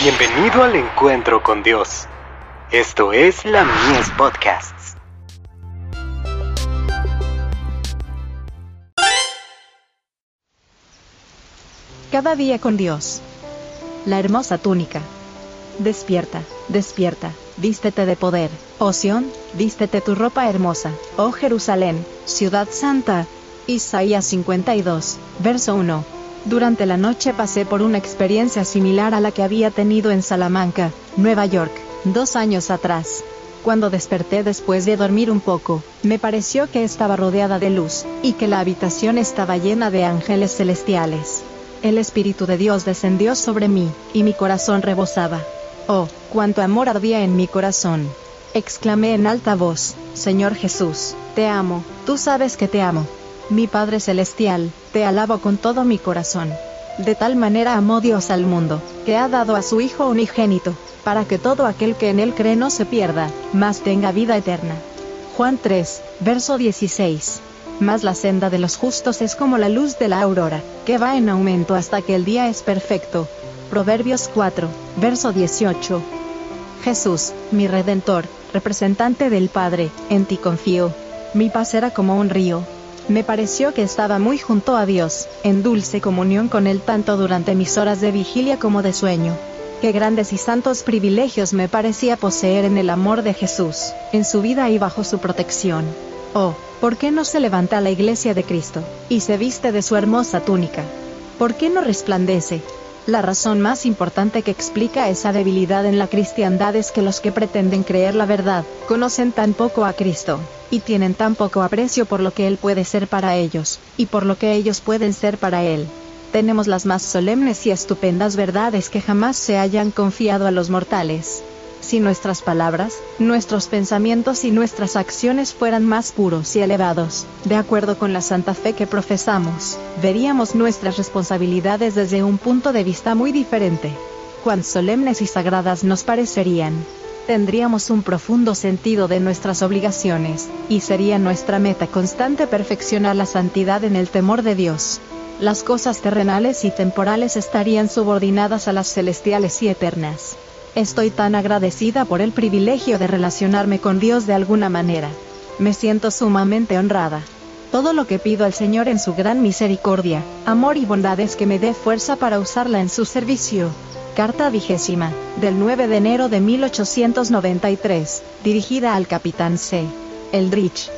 Bienvenido al encuentro con Dios. Esto es la Mies Podcasts. Cada día con Dios. La hermosa túnica. Despierta, despierta, vístete de poder. Oh Sión, vístete tu ropa hermosa. Oh Jerusalén, ciudad santa. Isaías 52, verso 1. Durante la noche pasé por una experiencia similar a la que había tenido en Salamanca, Nueva York, dos años atrás. Cuando desperté después de dormir un poco, me pareció que estaba rodeada de luz, y que la habitación estaba llena de ángeles celestiales. El Espíritu de Dios descendió sobre mí, y mi corazón rebosaba. Oh, cuánto amor ardía en mi corazón. Exclamé en alta voz, Señor Jesús, te amo, tú sabes que te amo. Mi Padre Celestial, te alabo con todo mi corazón. De tal manera amó Dios al mundo, que ha dado a su Hijo unigénito, para que todo aquel que en él cree no se pierda, mas tenga vida eterna. Juan 3, verso 16. Mas la senda de los justos es como la luz de la aurora, que va en aumento hasta que el día es perfecto. Proverbios 4, verso 18. Jesús, mi Redentor, representante del Padre, en ti confío. Mi paz era como un río, me pareció que estaba muy junto a Dios, en dulce comunión con Él tanto durante mis horas de vigilia como de sueño. Qué grandes y santos privilegios me parecía poseer en el amor de Jesús, en su vida y bajo su protección. Oh, ¿por qué no se levanta la iglesia de Cristo, y se viste de su hermosa túnica? ¿Por qué no resplandece, la razón más importante que explica esa debilidad en la cristiandad es que los que pretenden creer la verdad, conocen tan poco a Cristo, y tienen tan poco aprecio por lo que Él puede ser para ellos, y por lo que ellos pueden ser para Él. Tenemos las más solemnes y estupendas verdades que jamás se hayan confiado a los mortales. Si nuestras palabras, nuestros pensamientos y nuestras acciones fueran más puros y elevados, de acuerdo con la santa fe que profesamos, veríamos nuestras responsabilidades desde un punto de vista muy diferente. Cuán solemnes y sagradas nos parecerían. Tendríamos un profundo sentido de nuestras obligaciones, y sería nuestra meta constante perfeccionar la santidad en el temor de Dios. Las cosas terrenales y temporales estarían subordinadas a las celestiales y eternas. Estoy tan agradecida por el privilegio de relacionarme con Dios de alguna manera. Me siento sumamente honrada. Todo lo que pido al Señor en su gran misericordia, amor y bondad es que me dé fuerza para usarla en su servicio. Carta vigésima, del 9 de enero de 1893, dirigida al capitán C. Eldridge.